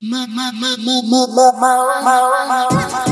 My my my my my my my my. ma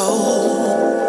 soul.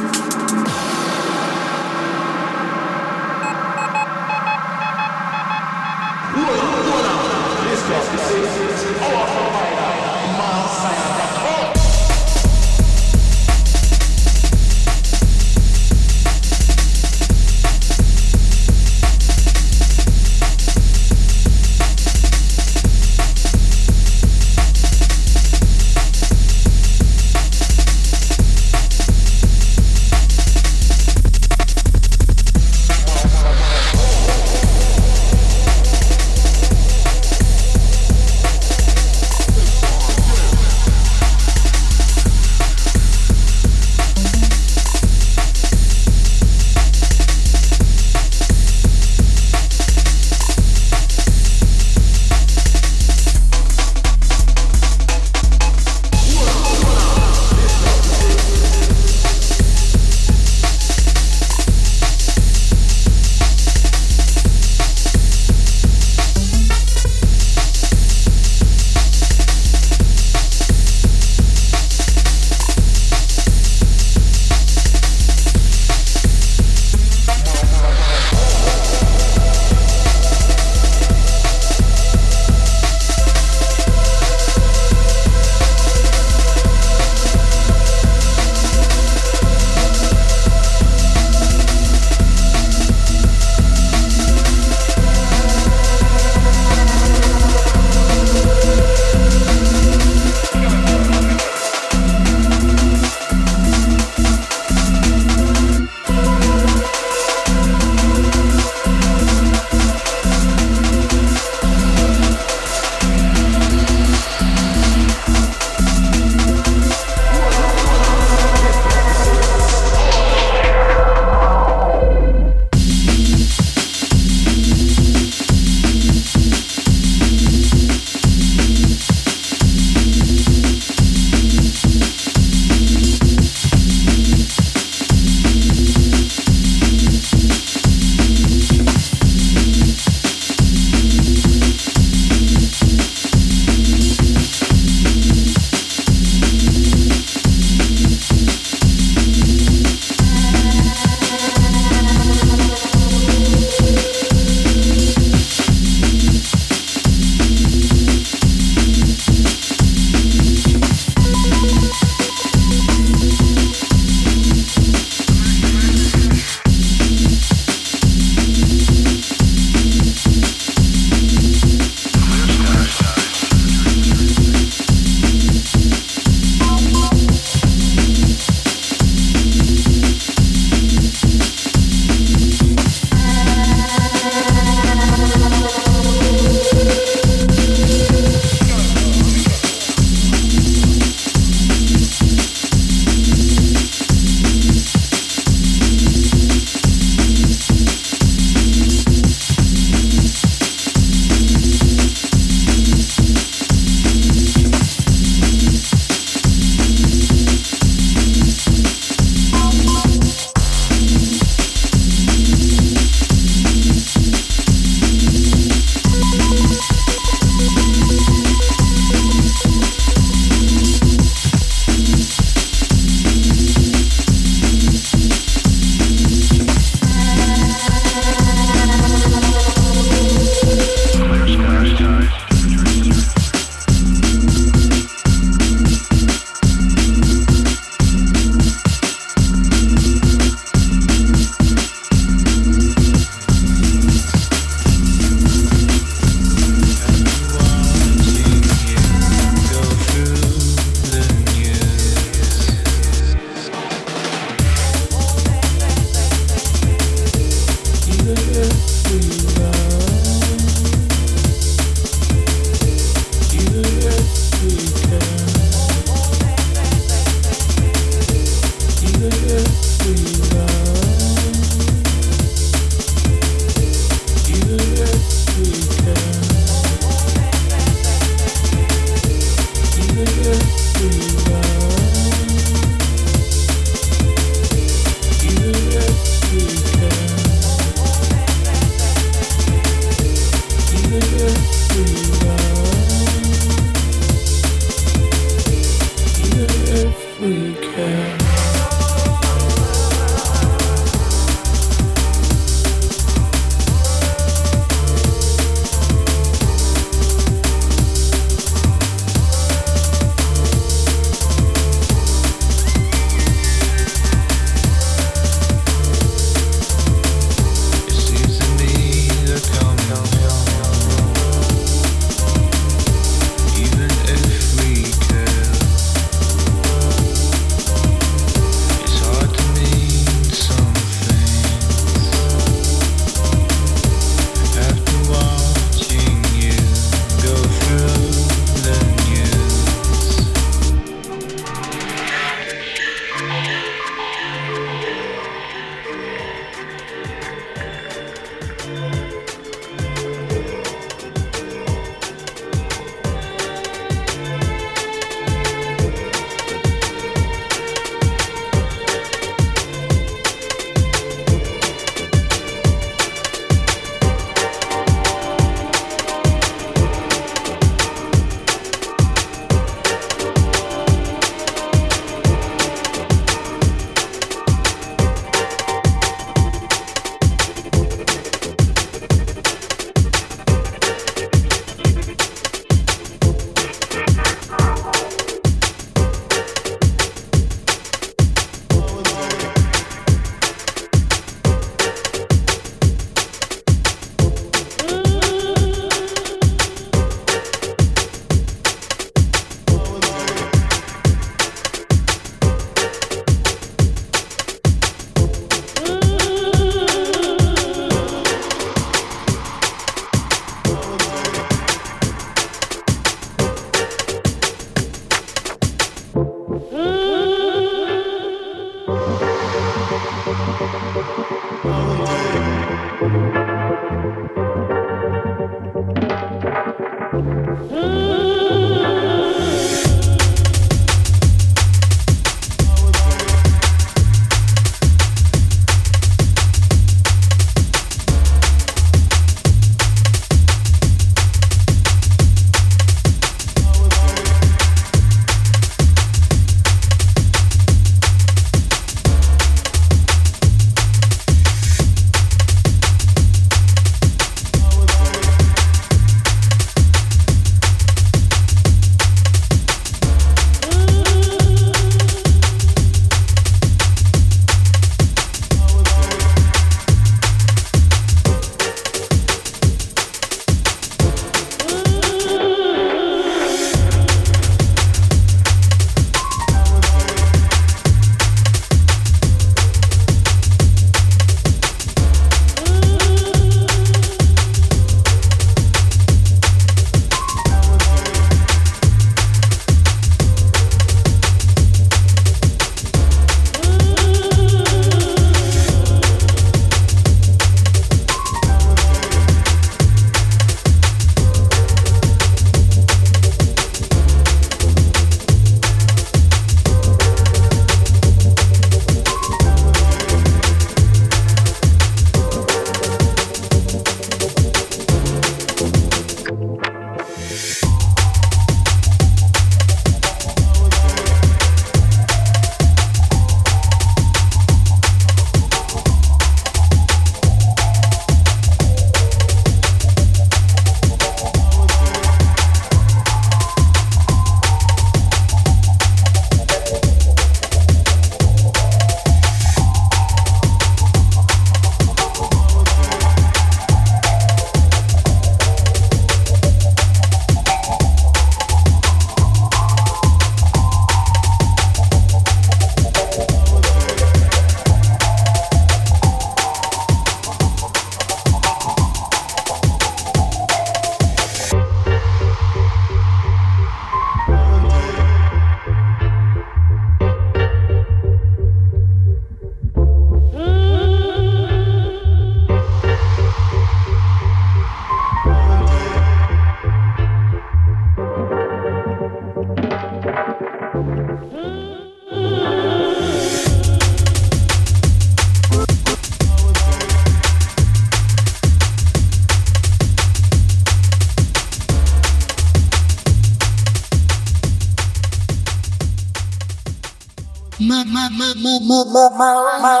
my, my, my, my.